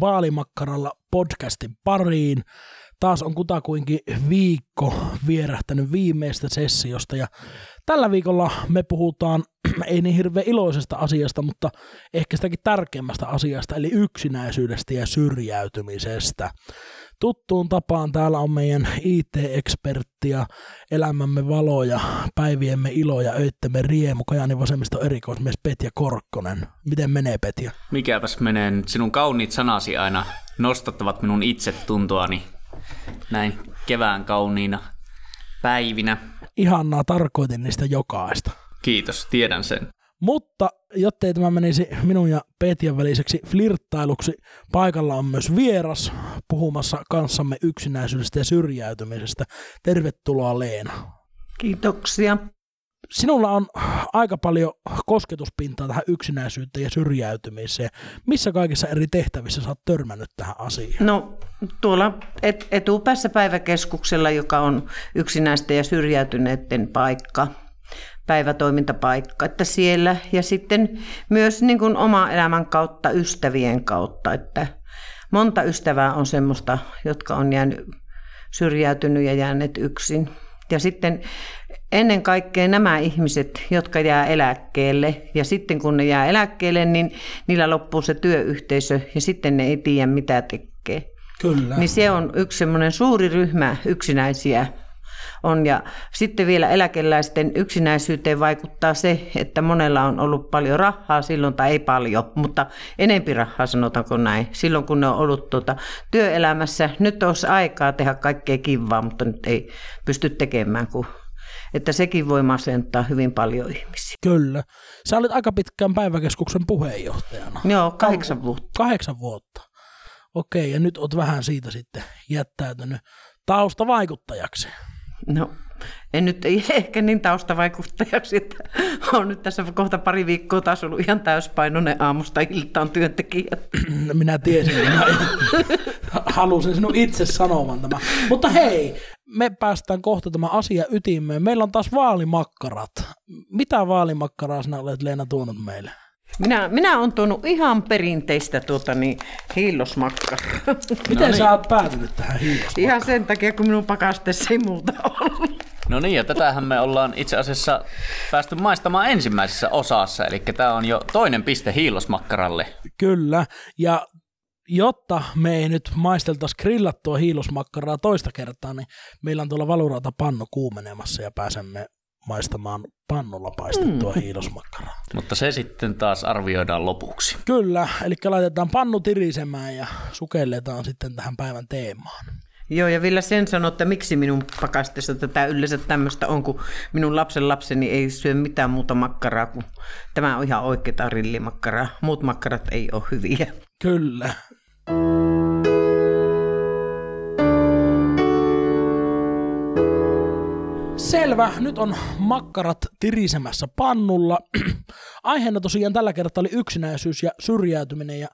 Vaalimakkaralla podcastin pariin. Taas on kutakuinkin viikko vierähtänyt viimeistä sessiosta ja tällä viikolla me puhutaan ei niin hirveän iloisesta asiasta, mutta ehkä sitäkin tärkeimmästä asiasta, eli yksinäisyydestä ja syrjäytymisestä. Tuttuun tapaan täällä on meidän IT-ekspertti ja elämämme valo ja päiviemme ilo ja öittemme riemu, Kajani vasemmisto erikoismies Petja Korkkonen. Miten menee Petja? Mikäpäs menee nyt? Sinun kauniit sanasi aina nostattavat minun itsetuntoani näin kevään kauniina päivinä. Ihannaa, tarkoitin niistä jokaista. Kiitos, tiedän sen. Mutta jottei tämä menisi minun ja Petjan väliseksi flirttailuksi, paikalla on myös vieras puhumassa kanssamme yksinäisyydestä ja syrjäytymisestä. Tervetuloa Leena. Kiitoksia. Sinulla on aika paljon kosketuspintaa tähän yksinäisyyteen ja syrjäytymiseen. Missä kaikissa eri tehtävissä sä oot törmännyt tähän asiaan? No tuolla et, etupäässä päiväkeskuksella, joka on yksinäisten ja syrjäytyneiden paikka, päivätoimintapaikka, että siellä ja sitten myös niin kuin oma elämän kautta, ystävien kautta, että monta ystävää on semmoista, jotka on jäänyt syrjäytynyt ja jääneet yksin. Ja sitten ennen kaikkea nämä ihmiset, jotka jää eläkkeelle, ja sitten kun ne jää eläkkeelle, niin niillä loppuu se työyhteisö, ja sitten ne ei tiedä, mitä tekee. Kyllä. Niin se on yksi semmoinen suuri ryhmä yksinäisiä on. Ja sitten vielä eläkeläisten yksinäisyyteen vaikuttaa se, että monella on ollut paljon rahaa silloin, tai ei paljon, mutta enempi rahaa sanotaanko näin, silloin kun ne on ollut tuota työelämässä. Nyt olisi aikaa tehdä kaikkea kivaa, mutta nyt ei pysty tekemään, kun että sekin voi masentaa hyvin paljon ihmisiä. Kyllä. Sä olit aika pitkään päiväkeskuksen puheenjohtajana. Joo, kahdeksan vuotta. Kahdeksan vuotta. Okei, ja nyt oot vähän siitä sitten jättäytynyt taustavaikuttajaksi. No, en nyt ei ehkä niin taustavaikuttajaksi, että on nyt tässä kohta pari viikkoa taas ollut ihan täyspainoinen aamusta iltaan työntekijä. Minä tiesin, minä halusin sinun itse sanomaan tämä. Mutta hei, me päästään kohta tämä asia ytimeen. Meillä on taas vaalimakkarat. Mitä vaalimakkaraa sinä olet Leena tuonut meille? Minä, minä olen tuonut ihan perinteistä tuota, niin, hiillosmakkaraa. Miten no niin. sä oot päätynyt tähän hiillosmakkaraan? Ihan sen takia, kun minun pakasteessa ei muuta ollut. No niin, ja tätähän me ollaan itse asiassa päästy maistamaan ensimmäisessä osassa, eli tämä on jo toinen piste hiilosmakkaralle. Kyllä, ja jotta me ei nyt maisteltaisi grillattua hiilosmakkaraa toista kertaa, niin meillä on tuolla valurauta pannu kuumenemassa ja pääsemme maistamaan pannulla paistettua mm. hiilosmakkaraa. Mutta se sitten taas arvioidaan lopuksi. Kyllä, eli laitetaan pannu tirisemään ja sukelletaan sitten tähän päivän teemaan. Joo, ja vielä sen sanoo, että miksi minun pakastessa tätä yleensä tämmöistä on, kun minun lapsen lapseni ei syö mitään muuta makkaraa, kuin tämä on ihan oikeaa rillimakkaraa. Muut makkarat ei ole hyviä. Kyllä. Selvä, nyt on makkarat tirisemässä pannulla. Aiheena tosiaan tällä kertaa oli yksinäisyys ja syrjäytyminen ja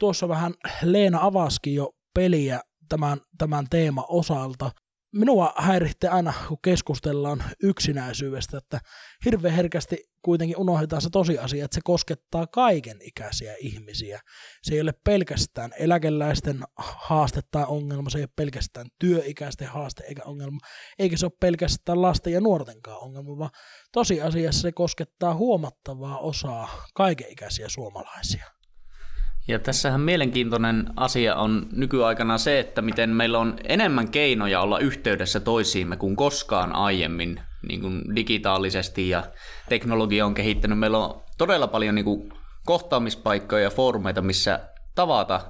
tuossa vähän Leena avaskin jo peliä tämän, tämän teema osalta minua häiritte aina, kun keskustellaan yksinäisyydestä, että hirveän herkästi kuitenkin unohdetaan se tosiasia, että se koskettaa kaiken ikäisiä ihmisiä. Se ei ole pelkästään eläkeläisten haaste tai ongelma, se ei ole pelkästään työikäisten haaste eikä ongelma, eikä se ole pelkästään lasten ja nuortenkaan ongelma, vaan tosiasiassa se koskettaa huomattavaa osaa kaikenikäisiä suomalaisia. Ja tässähän mielenkiintoinen asia on nykyaikana se, että miten meillä on enemmän keinoja olla yhteydessä toisiimme kuin koskaan aiemmin niin kuin digitaalisesti ja teknologia on kehittänyt. Meillä on todella paljon niin kuin kohtaamispaikkoja ja foorumeita, missä tavata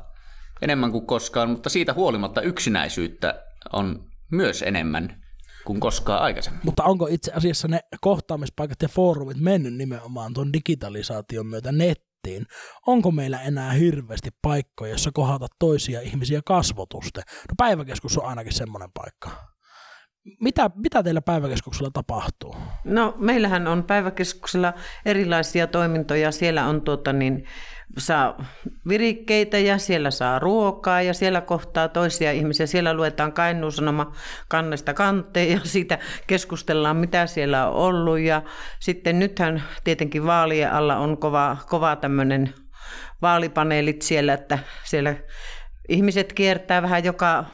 enemmän kuin koskaan, mutta siitä huolimatta yksinäisyyttä on myös enemmän kuin koskaan aikaisemmin. Mutta onko itse asiassa ne kohtaamispaikat ja foorumit mennyt nimenomaan tuon digitalisaation myötä net nettiin, onko meillä enää hirveästi paikkoja, jossa kohdata toisia ihmisiä kasvotusten? No päiväkeskus on ainakin semmoinen paikka. Mitä, mitä teillä päiväkeskuksella tapahtuu? No meillähän on päiväkeskuksella erilaisia toimintoja. Siellä on tuota niin, saa virikkeitä ja siellä saa ruokaa ja siellä kohtaa toisia ihmisiä. Siellä luetaan kainuusanoma kannesta kanteen ja siitä keskustellaan, mitä siellä on ollut. Ja sitten nythän tietenkin vaalien alla on kova, kova tämmöinen vaalipaneelit siellä, että siellä ihmiset kiertää vähän joka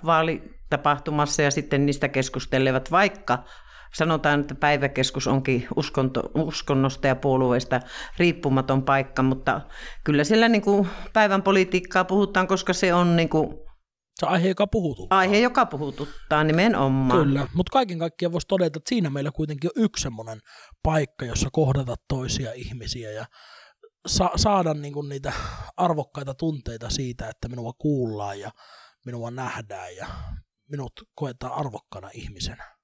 vaalitapahtumassa ja sitten niistä keskustelevat, vaikka sanotaan, että päiväkeskus onkin uskonto, uskonnosta ja puolueista riippumaton paikka, mutta kyllä siellä niin kuin päivän politiikkaa puhutaan, koska se on niin kuin Se aihe, joka puhututtaa. aihe, joka puhututtaa nimenomaan. Kyllä, mutta kaiken kaikkiaan voisi todeta, että siinä meillä kuitenkin on yksi semmoinen paikka, jossa kohdata toisia ihmisiä ja sa- saada niinku niitä arvokkaita tunteita siitä, että minua kuullaan ja minua nähdään ja minut koetaan arvokkaana ihmisenä.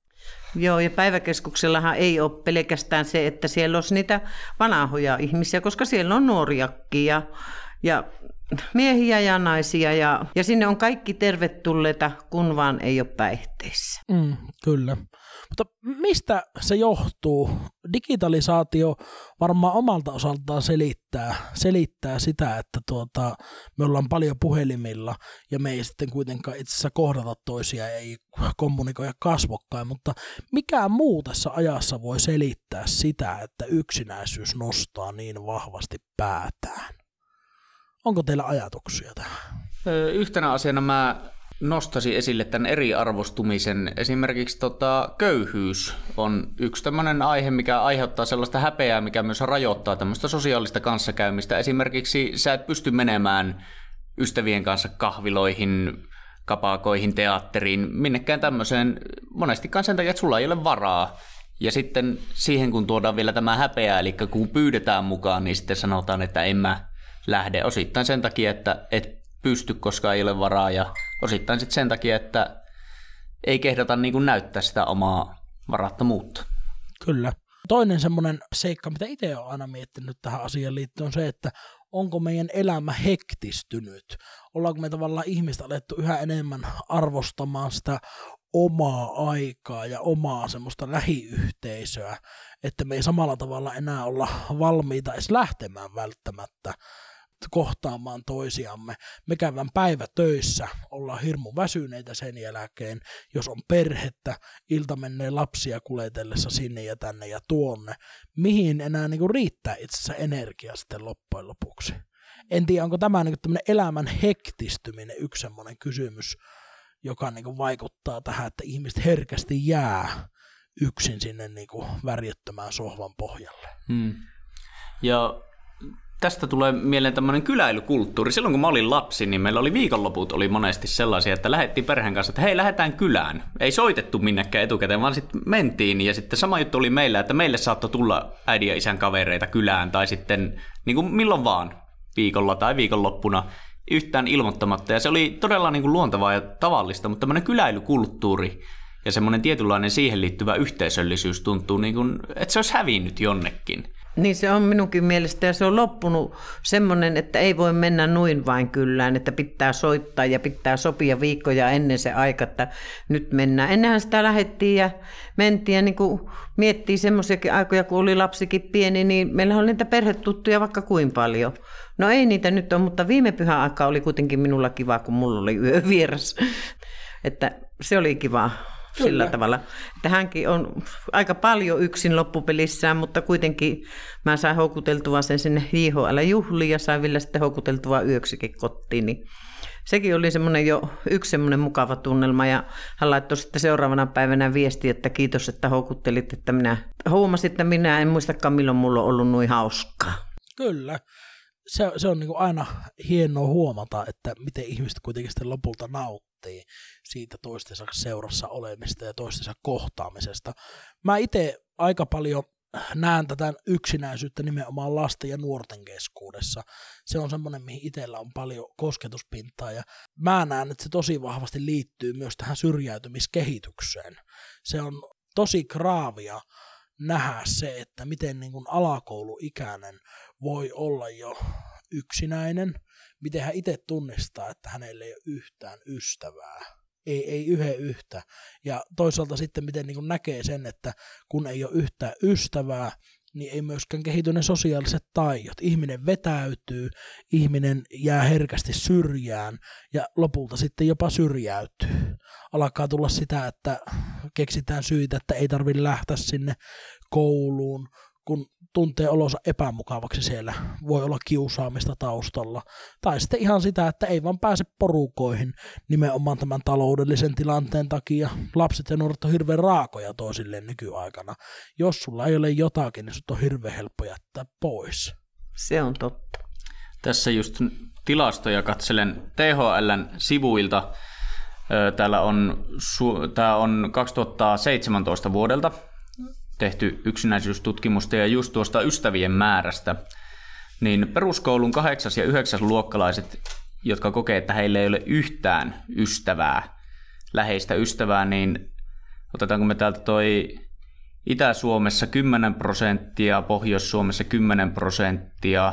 Joo, ja päiväkeskuksellahan ei ole pelkästään se, että siellä olisi niitä vanhoja ihmisiä, koska siellä on nuoriakin ja, ja miehiä ja naisia ja, ja sinne on kaikki tervetulleita, kun vaan ei ole päihteissä. Mm, kyllä. Mutta mistä se johtuu? Digitalisaatio varmaan omalta osaltaan selittää, selittää sitä, että tuota, me ollaan paljon puhelimilla ja me ei sitten kuitenkaan itse asiassa kohdata toisia, ei kommunikoida kasvokkain, mutta mikä muu tässä ajassa voi selittää sitä, että yksinäisyys nostaa niin vahvasti päätään? Onko teillä ajatuksia tähän? Yhtenä asiana mä nostaisin esille tämän eriarvostumisen. Esimerkiksi tota, köyhyys on yksi tämmöinen aihe, mikä aiheuttaa sellaista häpeää, mikä myös rajoittaa tämmöistä sosiaalista kanssakäymistä. Esimerkiksi sä et pysty menemään ystävien kanssa kahviloihin, kapakoihin, teatteriin, minnekään tämmöiseen, monestikaan sen takia, että sulla ei ole varaa. Ja sitten siihen, kun tuodaan vielä tämä häpeä, eli kun pyydetään mukaan, niin sitten sanotaan, että en mä lähde. Osittain sen takia, että et pysty, koska ei ole varaa, ja osittain sitten sen takia, että ei kehdata niin kuin näyttää sitä omaa varattomuutta. Kyllä. Toinen semmoinen seikka, mitä itse olen aina miettinyt tähän asiaan liittyen, on se, että onko meidän elämä hektistynyt? Ollaanko me tavallaan ihmistä alettu yhä enemmän arvostamaan sitä omaa aikaa ja omaa semmoista lähiyhteisöä, että me ei samalla tavalla enää olla valmiita edes lähtemään välttämättä kohtaamaan toisiamme. Me käydään päivä töissä, ollaan hirmu väsyneitä sen jälkeen, jos on perhettä, ilta menee lapsia kuljetellessa sinne ja tänne ja tuonne. Mihin enää niinku riittää itse asiassa energiaa sitten loppujen lopuksi? En tiedä, onko tämä niinku elämän hektistyminen yksi semmoinen kysymys, joka niinku vaikuttaa tähän, että ihmiset herkästi jää yksin sinne niinku värjettömään sohvan pohjalle. Hmm. Ja tästä tulee mieleen tämmöinen kyläilykulttuuri. Silloin kun mä olin lapsi, niin meillä oli viikonloput oli monesti sellaisia, että lähdettiin perheen kanssa, että hei, lähdetään kylään. Ei soitettu minnekään etukäteen, vaan sitten mentiin. Ja sitten sama juttu oli meillä, että meille saattoi tulla äidin ja isän kavereita kylään, tai sitten niin kuin milloin vaan viikolla tai viikonloppuna yhtään ilmoittamatta. Ja se oli todella niin kuin luontevaa ja tavallista, mutta tämmöinen kyläilykulttuuri ja semmoinen tietynlainen siihen liittyvä yhteisöllisyys tuntuu, niin kuin, että se olisi hävinnyt jonnekin. Niin se on minunkin mielestä ja se on loppunut semmoinen, että ei voi mennä nuin vain kyllään, että pitää soittaa ja pitää sopia viikkoja ennen se aika, että nyt mennään. Ennenhän sitä lähettiin ja mentiin ja niin kuin miettii semmoisiakin aikoja, kun oli lapsikin pieni, niin meillä oli niitä perhetuttuja vaikka kuin paljon. No ei niitä nyt ole, mutta viime pyhän aika oli kuitenkin minulla kiva, kun mulla oli yövieras. Että se oli kiva sillä Kyllä. tavalla. Että hänkin on aika paljon yksin loppupelissään, mutta kuitenkin mä sain houkuteltua sen sinne JHL-juhliin ja sain vielä sitten houkuteltua yöksikin kotiin. Niin sekin oli semmoinen jo yksi semmoinen mukava tunnelma ja hän laittoi sitten seuraavana päivänä viesti, että kiitos, että houkuttelit, että minä huomasin, että minä en muistakaan milloin mulla on ollut noin hauskaa. Kyllä. Se, se on niin aina hienoa huomata, että miten ihmiset kuitenkin sitten lopulta nauttii siitä toistensa seurassa olemista ja toistensa kohtaamisesta. Mä itse aika paljon näen tätä yksinäisyyttä nimenomaan lasten ja nuorten keskuudessa. Se on semmoinen, mihin itsellä on paljon kosketuspintaa ja mä näen, että se tosi vahvasti liittyy myös tähän syrjäytymiskehitykseen. Se on tosi kraavia nähdä se, että miten niin kuin alakouluikäinen voi olla jo yksinäinen, miten hän itse tunnistaa, että hänellä ei ole yhtään ystävää. Ei, ei yhden yhtä. Ja toisaalta sitten miten niin näkee sen, että kun ei ole yhtään ystävää, niin ei myöskään kehity ne sosiaaliset taidot. Ihminen vetäytyy, ihminen jää herkästi syrjään ja lopulta sitten jopa syrjäytyy. Alkaa tulla sitä, että keksitään syitä, että ei tarvitse lähteä sinne kouluun, kun tuntee olonsa epämukavaksi siellä, voi olla kiusaamista taustalla, tai sitten ihan sitä, että ei vaan pääse porukoihin nimenomaan tämän taloudellisen tilanteen takia. Lapset ja nuoret on hirveän raakoja toisilleen nykyaikana. Jos sulla ei ole jotakin, niin sut on hirveän helppo jättää pois. Se on totta. Tässä just tilastoja katselen THLn sivuilta. Täällä on, tämä on 2017 vuodelta tehty yksinäisyystutkimusta ja just tuosta ystävien määrästä. Niin peruskoulun 8. ja 9. luokkalaiset, jotka kokee, että heillä ei ole yhtään ystävää, läheistä ystävää, niin otetaanko me täältä toi Itä-Suomessa 10 prosenttia, Pohjois-Suomessa 10 prosenttia,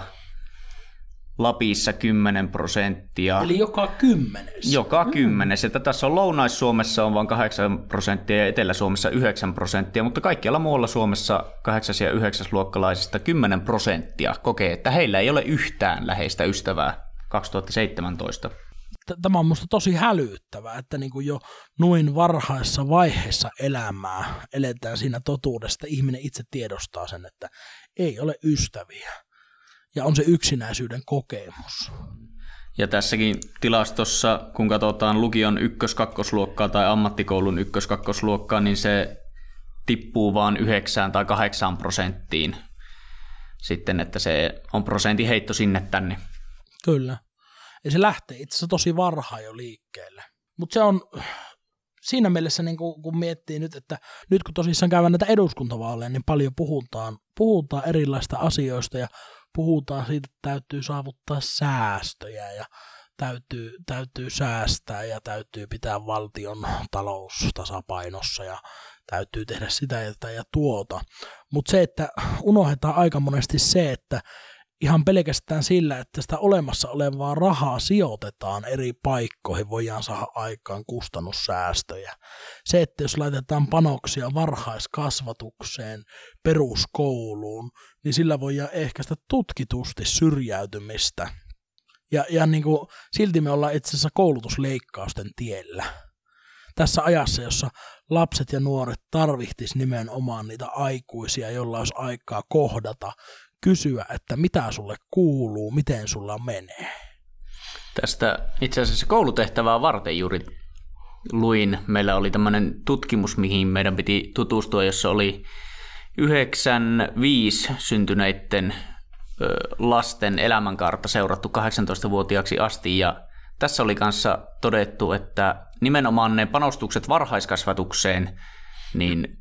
Lapissa 10 prosenttia. Eli joka kymmenes. Joka kymmenes. Että tässä on Lounais-Suomessa on vain 8 prosenttia ja Etelä-Suomessa 9 prosenttia, mutta kaikkialla muualla Suomessa 8. ja 9. luokkalaisista 10 prosenttia kokee, että heillä ei ole yhtään läheistä ystävää 2017. Tämä on minusta tosi hälyttävää, että niin kuin jo noin varhaisessa vaiheessa elämää eletään siinä totuudesta. Ihminen itse tiedostaa sen, että ei ole ystäviä ja on se yksinäisyyden kokemus. Ja tässäkin tilastossa, kun katsotaan lukion ykkös-kakkosluokkaa tai ammattikoulun ykkös-kakkosluokkaa, niin se tippuu vain 9 tai 8 prosenttiin sitten, että se on prosentin heitto sinne tänne. Kyllä. Ja se lähtee itse asiassa tosi varhain jo liikkeelle. Mutta se on siinä mielessä, niin kun, kun miettii nyt, että nyt kun tosissaan käydään näitä eduskuntavaaleja, niin paljon puhutaan, puhutaan erilaista asioista ja puhutaan siitä, että täytyy saavuttaa säästöjä ja täytyy, täytyy säästää ja täytyy pitää valtion talous tasapainossa ja täytyy tehdä sitä ja tuota. Mutta se, että unohdetaan aika monesti se, että ihan pelkästään sillä, että sitä olemassa olevaa rahaa sijoitetaan eri paikkoihin, voidaan saada aikaan kustannussäästöjä. Se, että jos laitetaan panoksia varhaiskasvatukseen, peruskouluun, niin sillä voidaan ehkäistä tutkitusti syrjäytymistä. Ja, ja niin kuin, silti me ollaan itse asiassa koulutusleikkausten tiellä. Tässä ajassa, jossa lapset ja nuoret tarvittis nimenomaan niitä aikuisia, joilla olisi aikaa kohdata, kysyä, että mitä sulle kuuluu, miten sulla menee. Tästä itse asiassa koulutehtävää varten juuri luin. Meillä oli tämmöinen tutkimus, mihin meidän piti tutustua, jossa oli 95 syntyneiden lasten elämänkaarta seurattu 18-vuotiaaksi asti ja tässä oli kanssa todettu, että nimenomaan ne panostukset varhaiskasvatukseen niin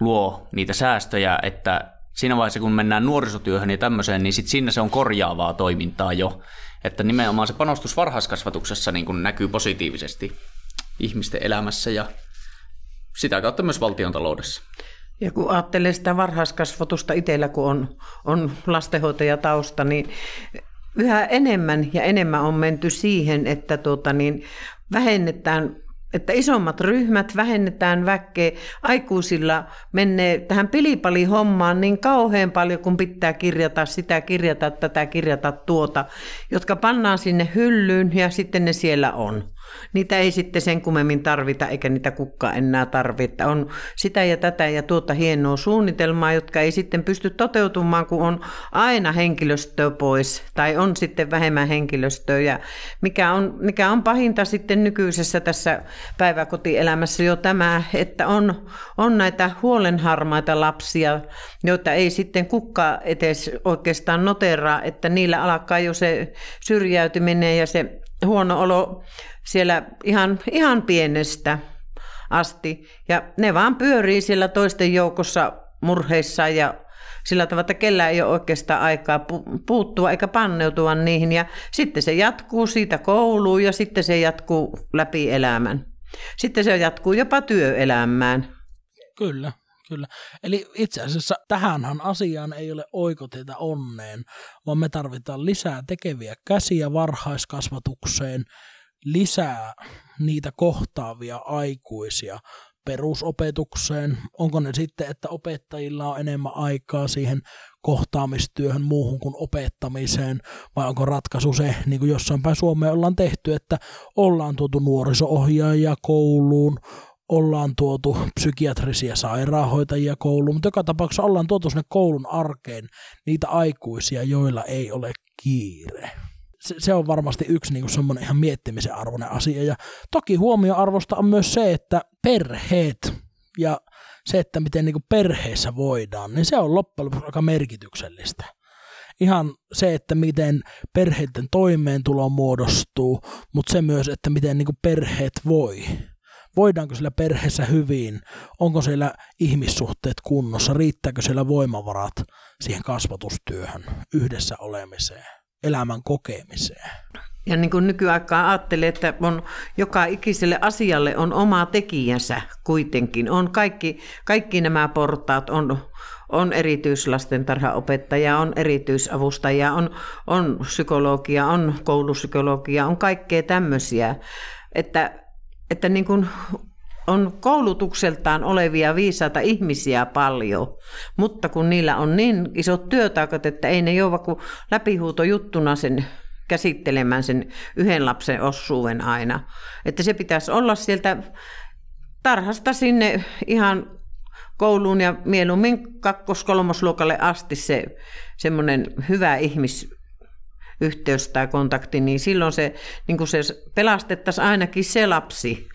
luo niitä säästöjä, että siinä vaiheessa, kun mennään nuorisotyöhön ja tämmöiseen, niin sit siinä se on korjaavaa toimintaa jo. Että nimenomaan se panostus varhaiskasvatuksessa niin kun näkyy positiivisesti ihmisten elämässä ja sitä kautta myös valtion taloudessa. Ja kun ajattelee sitä varhaiskasvatusta itsellä, kun on, on lastenhoitajatausta, niin yhä enemmän ja enemmän on menty siihen, että tuota, niin vähennetään että isommat ryhmät, vähennetään väkeä, aikuisilla menee tähän pilipali-hommaan niin kauhean paljon, kun pitää kirjata sitä, kirjata tätä, kirjata tuota, jotka pannaan sinne hyllyyn ja sitten ne siellä on. Niitä ei sitten sen kummemmin tarvita, eikä niitä kukka enää tarvita. On sitä ja tätä ja tuota hienoa suunnitelmaa, jotka ei sitten pysty toteutumaan, kun on aina henkilöstöä pois tai on sitten vähemmän henkilöstöä. Ja mikä on, mikä on pahinta sitten nykyisessä tässä päiväkotielämässä jo tämä, että on, on näitä huolenharmaita lapsia, joita ei sitten kukka edes oikeastaan noteraa, että niillä alkaa jo se syrjäytyminen ja se huono olo siellä ihan, ihan pienestä asti. Ja ne vaan pyörii siellä toisten joukossa murheissa ja sillä tavalla, että kellä ei ole oikeastaan aikaa puuttua eikä panneutua niihin. Ja sitten se jatkuu siitä kouluun ja sitten se jatkuu läpi elämän. Sitten se jatkuu jopa työelämään. Kyllä, kyllä. Eli itse asiassa tähänhän asiaan ei ole oikoteita onneen, vaan me tarvitaan lisää tekeviä käsiä varhaiskasvatukseen – lisää niitä kohtaavia aikuisia perusopetukseen? Onko ne sitten, että opettajilla on enemmän aikaa siihen kohtaamistyöhön muuhun kuin opettamiseen, vai onko ratkaisu se, niin kuin jossain päin Suomeen ollaan tehty, että ollaan tuotu nuoriso kouluun, ollaan tuotu psykiatrisia sairaanhoitajia kouluun, mutta joka tapauksessa ollaan tuotu sinne koulun arkeen niitä aikuisia, joilla ei ole kiire. Se, se on varmasti yksi niin semmoinen ihan miettimisen arvoinen asia. Ja toki huomioarvosta on myös se, että perheet ja se, että miten niin perheessä voidaan, niin se on loppujen lopuksi aika merkityksellistä ihan se, että miten perheiden toimeentulo muodostuu, mutta se myös, että miten niin perheet voi voidaanko siellä perheessä hyvin, onko siellä ihmissuhteet kunnossa, riittääkö siellä voimavarat siihen kasvatustyöhön, yhdessä olemiseen, elämän kokemiseen. Ja niin kuin nykyaikaan ajattelee, että on, joka ikiselle asialle on oma tekijänsä kuitenkin. On kaikki, kaikki nämä portaat, on, on erityislastentarhaopettaja, on erityisavustajia, on, on psykologia, on koulupsykologia, on kaikkea tämmöisiä. Että että niin kuin on koulutukseltaan olevia viisaita ihmisiä paljon, mutta kun niillä on niin isot työtaakat, että ei ne jouva kuin läpihuutojuttuna sen käsittelemään sen yhden lapsen osuuden aina. Että se pitäisi olla sieltä tarhasta sinne ihan kouluun ja mieluummin kakkos-kolmosluokalle asti se semmoinen hyvä ihmis, yhteys tai kontakti, niin silloin se, niin kuin se pelastettaisiin ainakin se lapsi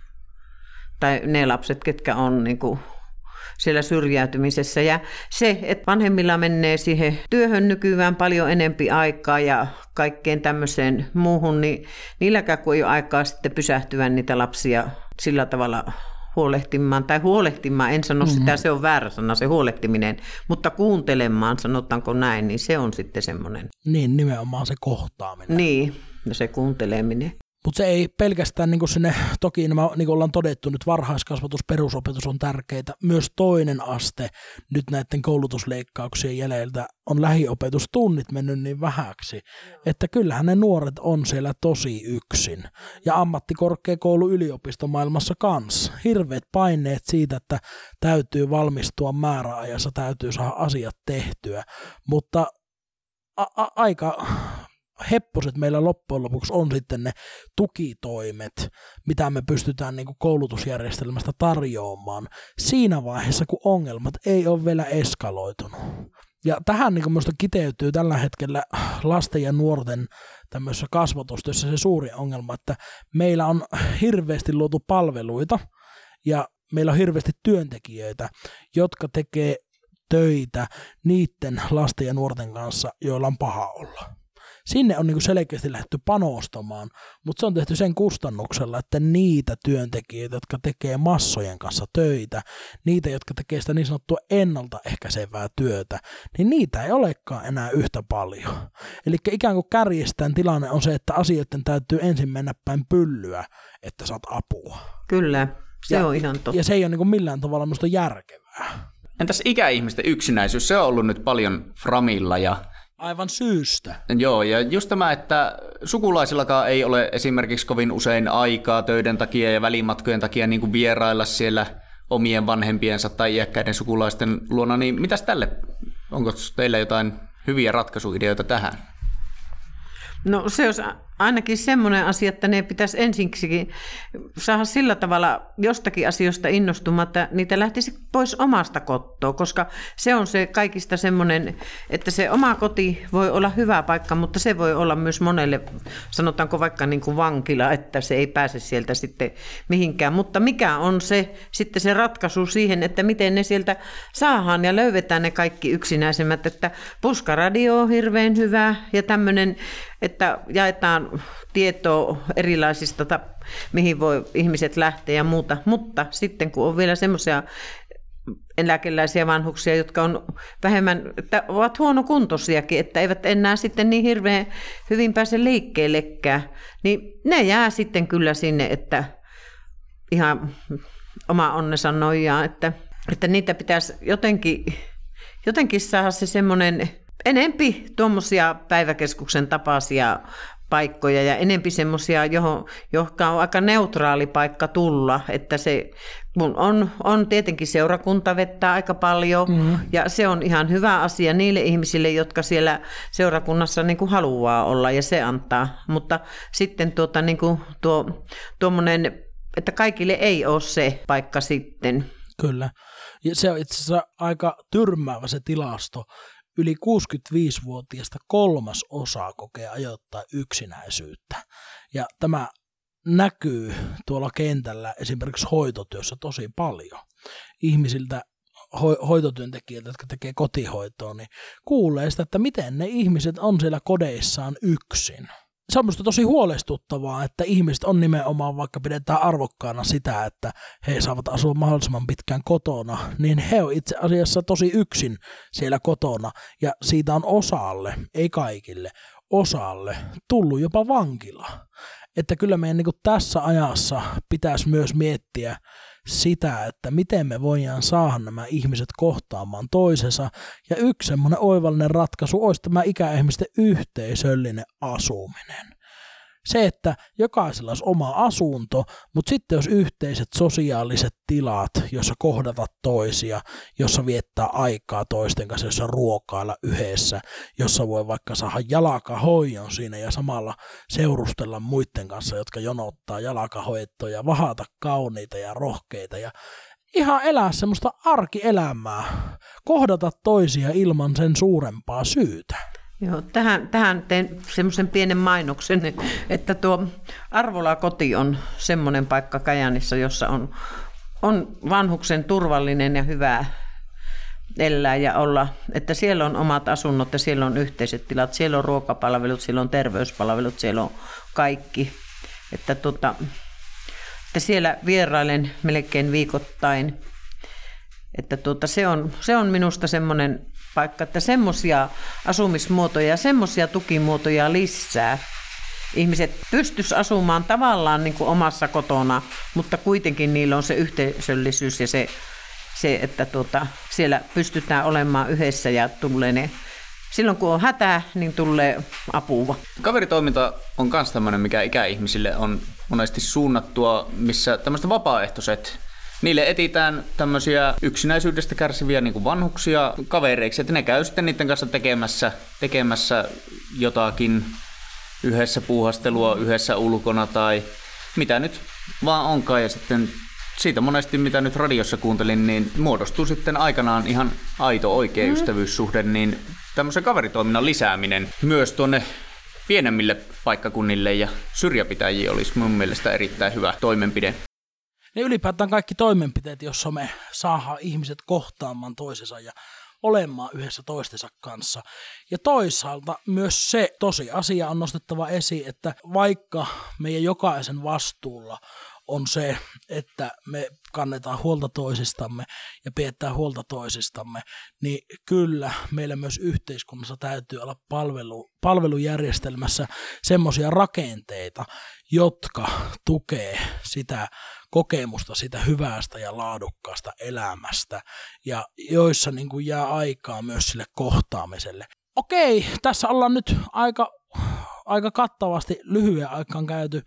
tai ne lapset, ketkä on niin kuin siellä syrjäytymisessä. Ja se, että vanhemmilla menee siihen työhön nykyään paljon enempi aikaa ja kaikkeen tämmöiseen muuhun, niin niilläkään kun ei ole aikaa sitten pysähtyä niitä lapsia sillä tavalla huolehtimaan, tai huolehtimaan, en sano mm-hmm. sitä, se on väärä sana se huolehtiminen, mutta kuuntelemaan, sanotaanko näin, niin se on sitten semmoinen. Niin, nimenomaan se kohtaaminen. Niin, ja se kuunteleminen. Mutta se ei pelkästään niin sinne, toki nämä, niin kuin ollaan todettu, nyt varhaiskasvatus, perusopetus on tärkeitä. Myös toinen aste nyt näiden koulutusleikkauksien jäljeltä on lähiopetustunnit mennyt niin vähäksi, että kyllähän ne nuoret on siellä tosi yksin. Ja ammattikorkeakoulu yliopistomaailmassa kanssa. Hirveät paineet siitä, että täytyy valmistua määräajassa, täytyy saada asiat tehtyä. Mutta a- a- aika hepposet meillä loppujen lopuksi on sitten ne tukitoimet, mitä me pystytään niin kuin koulutusjärjestelmästä tarjoamaan siinä vaiheessa, kun ongelmat ei ole vielä eskaloitunut. Ja tähän niin minusta kiteytyy tällä hetkellä lasten ja nuorten tämmöisessä kasvatustyössä se suuri ongelma, että meillä on hirveästi luotu palveluita ja meillä on hirveästi työntekijöitä, jotka tekee töitä niiden lasten ja nuorten kanssa, joilla on paha olla sinne on niin selkeästi lähdetty panostamaan, mutta se on tehty sen kustannuksella, että niitä työntekijöitä, jotka tekee massojen kanssa töitä, niitä, jotka tekee sitä niin sanottua ennaltaehkäisevää työtä, niin niitä ei olekaan enää yhtä paljon. Eli ikään kuin kärjestään tilanne on se, että asioiden täytyy ensin mennä päin pyllyä, että saat apua. Kyllä, se ja, on ihan totta. Ja se ei ole niin millään tavalla minusta järkevää. Entäs ikäihmisten yksinäisyys, se on ollut nyt paljon framilla ja Aivan syystä. Joo, ja just tämä, että sukulaisillakaan ei ole esimerkiksi kovin usein aikaa töiden takia ja välimatkojen takia niin kuin vierailla siellä omien vanhempiensa tai iäkkäiden sukulaisten luona, niin mitäs tälle, onko teillä jotain hyviä ratkaisuideoita tähän? No se olisi ainakin semmoinen asia, että ne pitäisi ensiksikin saada sillä tavalla jostakin asioista että niitä lähtisi pois omasta kotoa, koska se on se kaikista semmoinen, että se oma koti voi olla hyvä paikka, mutta se voi olla myös monelle, sanotaanko vaikka niin kuin vankila, että se ei pääse sieltä sitten mihinkään. Mutta mikä on se sitten se ratkaisu siihen, että miten ne sieltä saadaan ja löydetään ne kaikki yksinäisemmät, että puskaradio on hirveän hyvä ja tämmöinen, että jaetaan tietoa erilaisista, mihin voi ihmiset lähteä ja muuta. Mutta sitten kun on vielä semmoisia eläkeläisiä vanhuksia, jotka on vähemmän, että ovat huonokuntoisiakin, että eivät enää sitten niin hirveän hyvin pääse liikkeellekään, niin ne jää sitten kyllä sinne, että ihan oma onnensa nojaa, että, että niitä pitäisi jotenkin, jotenkin saada se semmoinen enempi tuommoisia päiväkeskuksen tapaisia paikkoja ja enempi semmoisia, johon, jotka on aika neutraali paikka tulla, että se mun on, on tietenkin seurakunta vettää aika paljon mm. ja se on ihan hyvä asia niille ihmisille, jotka siellä seurakunnassa niin kuin haluaa olla ja se antaa, mutta sitten tuota, niin kuin tuo, tuommoinen että kaikille ei ole se paikka sitten. Kyllä. Ja se on itse asiassa aika tyrmäävä se tilasto. Yli 65-vuotiaista kolmas osa kokee ajoittaa yksinäisyyttä. Ja tämä näkyy tuolla kentällä esimerkiksi hoitotyössä tosi paljon. Ihmisiltä ho- hoitotyöntekijöiltä, jotka tekee kotihoitoa, niin kuulee sitä, että miten ne ihmiset on siellä kodeissaan yksin. Se on minusta tosi huolestuttavaa, että ihmiset on nimenomaan, vaikka pidetään arvokkaana sitä, että he saavat asua mahdollisimman pitkään kotona, niin he on itse asiassa tosi yksin siellä kotona, ja siitä on osalle, ei kaikille, osalle tullut jopa vankila. Että kyllä meidän niin tässä ajassa pitäisi myös miettiä sitä, että miten me voidaan saada nämä ihmiset kohtaamaan toisensa. Ja yksi semmoinen oivallinen ratkaisu olisi tämä ikäihmisten yhteisöllinen asuminen se, että jokaisella olisi oma asunto, mutta sitten jos yhteiset sosiaaliset tilat, jossa kohdata toisia, jossa viettää aikaa toisten kanssa, jossa ruokailla yhdessä, jossa voi vaikka saada jalakahoijon siinä ja samalla seurustella muiden kanssa, jotka jonottaa jalakahoittoja, vahata kauniita ja rohkeita ja ihan elää semmoista arkielämää, kohdata toisia ilman sen suurempaa syytä. Joo, tähän, tähän teen semmoisen pienen mainoksen, että tuo Arvola koti on semmoinen paikka Kajanissa, jossa on, on vanhuksen turvallinen ja hyvä elää ja olla, että siellä on omat asunnot ja siellä on yhteiset tilat, siellä on ruokapalvelut, siellä on terveyspalvelut, siellä on kaikki. Että, tota, että siellä vierailen melkein viikoittain. Että tuota, se, on, se on minusta semmoinen paikka, että semmoisia asumismuotoja ja semmoisia tukimuotoja lisää. Ihmiset pystyis asumaan tavallaan niin kuin omassa kotona, mutta kuitenkin niillä on se yhteisöllisyys ja se, se että tuota, siellä pystytään olemaan yhdessä ja tulee ne Silloin kun on hätä, niin tulee apua. Kaveritoiminta on myös tämmöinen, mikä ikäihmisille on monesti suunnattua, missä tämmöiset vapaaehtoiset Niille etitään tämmöisiä yksinäisyydestä kärsiviä niin kuin vanhuksia kavereiksi, että ne käy sitten niiden kanssa tekemässä, tekemässä jotakin yhdessä puuhastelua, yhdessä ulkona tai mitä nyt vaan onkaan. Ja sitten siitä monesti, mitä nyt radiossa kuuntelin, niin muodostuu sitten aikanaan ihan aito oikea mm. ystävyyssuhde, niin tämmöisen kaveritoiminnan lisääminen myös tuonne pienemmille paikkakunnille ja syrjäpitäjiin olisi mun mielestä erittäin hyvä toimenpide ne ylipäätään kaikki toimenpiteet, jossa me saadaan ihmiset kohtaamaan toisensa ja olemaan yhdessä toistensa kanssa. Ja toisaalta myös se tosi asia on nostettava esiin, että vaikka meidän jokaisen vastuulla on se, että me kannetaan huolta toisistamme ja pidetään huolta toisistamme, niin kyllä meillä myös yhteiskunnassa täytyy olla palvelu, palvelujärjestelmässä semmoisia rakenteita, jotka tukee sitä kokemusta sitä hyvästä ja laadukkaasta elämästä ja joissa niin kuin jää aikaa myös sille kohtaamiselle. Okei, tässä ollaan nyt aika, aika kattavasti lyhyen aikaan käyty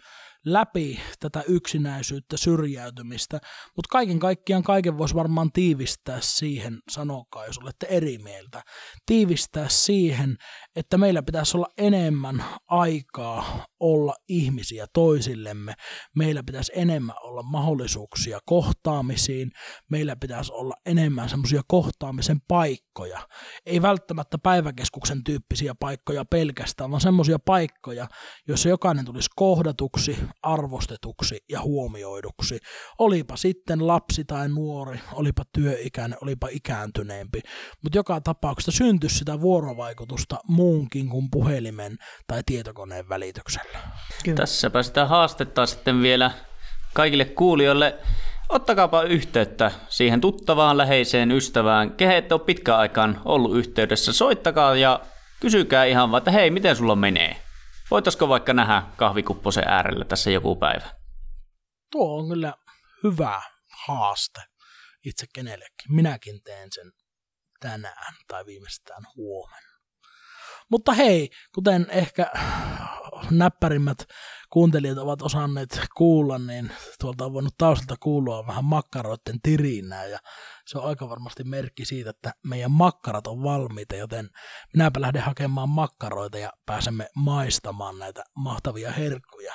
läpi tätä yksinäisyyttä, syrjäytymistä, mutta kaiken kaikkiaan kaiken voisi varmaan tiivistää siihen, sanokaa jos olette eri mieltä, tiivistää siihen, että meillä pitäisi olla enemmän aikaa olla ihmisiä toisillemme, meillä pitäisi enemmän olla mahdollisuuksia kohtaamisiin, meillä pitäisi olla enemmän semmoisia kohtaamisen paikkoja, ei välttämättä päiväkeskuksen tyyppisiä paikkoja pelkästään, vaan semmoisia paikkoja, joissa jokainen tulisi kohdatuksi, arvostetuksi ja huomioiduksi. Olipa sitten lapsi tai nuori, olipa työikäinen, olipa ikääntyneempi, mutta joka tapauksessa syntyisi sitä vuorovaikutusta muunkin kuin puhelimen tai tietokoneen välityksellä. Kyllä. Tässäpä sitä haastetta sitten vielä kaikille kuulijoille. Ottakaapa yhteyttä siihen tuttavaan, läheiseen ystävään, kehe et ole pitkään aikaan ollut yhteydessä. Soittakaa ja kysykää ihan vaan, että hei, miten sulla menee? Voitaisiko vaikka nähdä kahvikupposen äärellä tässä joku päivä? Tuo on kyllä hyvä haaste itse kenellekin. Minäkin teen sen tänään tai viimeistään huomenna. Mutta hei, kuten ehkä näppärimmät kuuntelijat ovat osanneet kuulla, niin tuolta on voinut taustalta kuulua vähän makkaroiden tirinää ja se on aika varmasti merkki siitä, että meidän makkarat on valmiita, joten minäpä lähden hakemaan makkaroita ja pääsemme maistamaan näitä mahtavia herkkuja.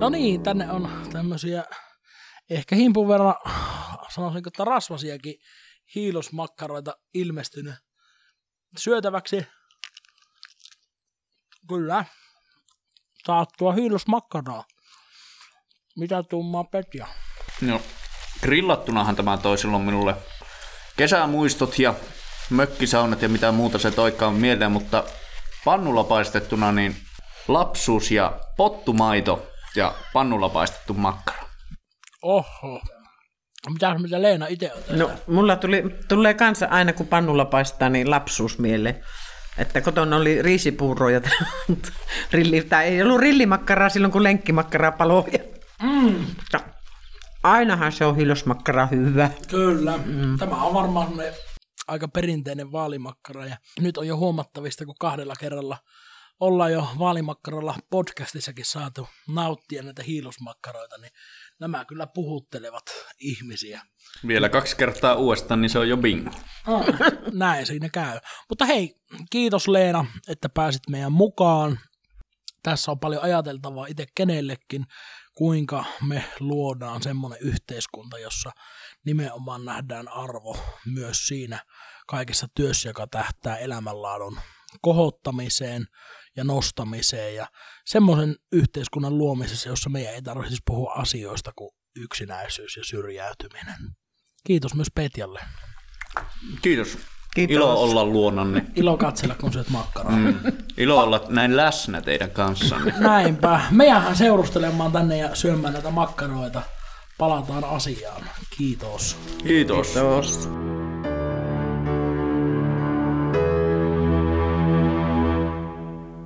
No niin, tänne on tämmöisiä ehkä himpun verran, sanoisinko, että rasvasiakin hiilosmakkaroita ilmestynyt syötäväksi. Kyllä. Saattua hiilosmakkaraa. Mitä tummaa Petja? No, grillattunahan tämä toi silloin minulle kesämuistot ja mökkisaunat ja mitä muuta se toikaan mieleen, mutta pannulla paistettuna niin lapsuus ja pottumaito ja pannulla paistettu makkara. Oho. Mitä, mitä Leena itse on No, mulla tuli, tulee kanssa aina, kun pannulla paistaa, niin lapsuus mieleen. Että kotona oli riisipuuroja, rilli, tai ei ollut rillimakkaraa silloin, kun lenkkimakkaraa paloi. Mm. Ainahan se on hilosmakkara hyvä. Kyllä. Mm. Tämä on varmaan aika perinteinen vaalimakkara ja nyt on jo huomattavista, kun kahdella kerralla ollaan jo vaalimakkaralla podcastissakin saatu nauttia näitä hiilosmakkaroita, niin nämä kyllä puhuttelevat ihmisiä. Vielä kaksi kertaa uudestaan, niin se on jo bingo. Ah, näin siinä käy. Mutta hei, kiitos Leena, että pääsit meidän mukaan. Tässä on paljon ajateltavaa itse kenellekin, kuinka me luodaan semmoinen yhteiskunta, jossa nimenomaan nähdään arvo myös siinä kaikessa työssä, joka tähtää elämänlaadun kohottamiseen ja nostamiseen ja semmoisen yhteiskunnan luomisessa, jossa meidän ei tarvitsisi puhua asioista kuin yksinäisyys ja syrjäytyminen. Kiitos myös Petjalle. Kiitos. Kiitos. Ilo olla luonanne. Ilo katsella, kun syöt makkaraa. Mm. Ilo olla näin läsnä teidän kanssanne. Näinpä. Meidän seurustelemaan tänne ja syömään näitä makkaroita. Palataan asiaan. Kiitos. Kiitos. Kiitos.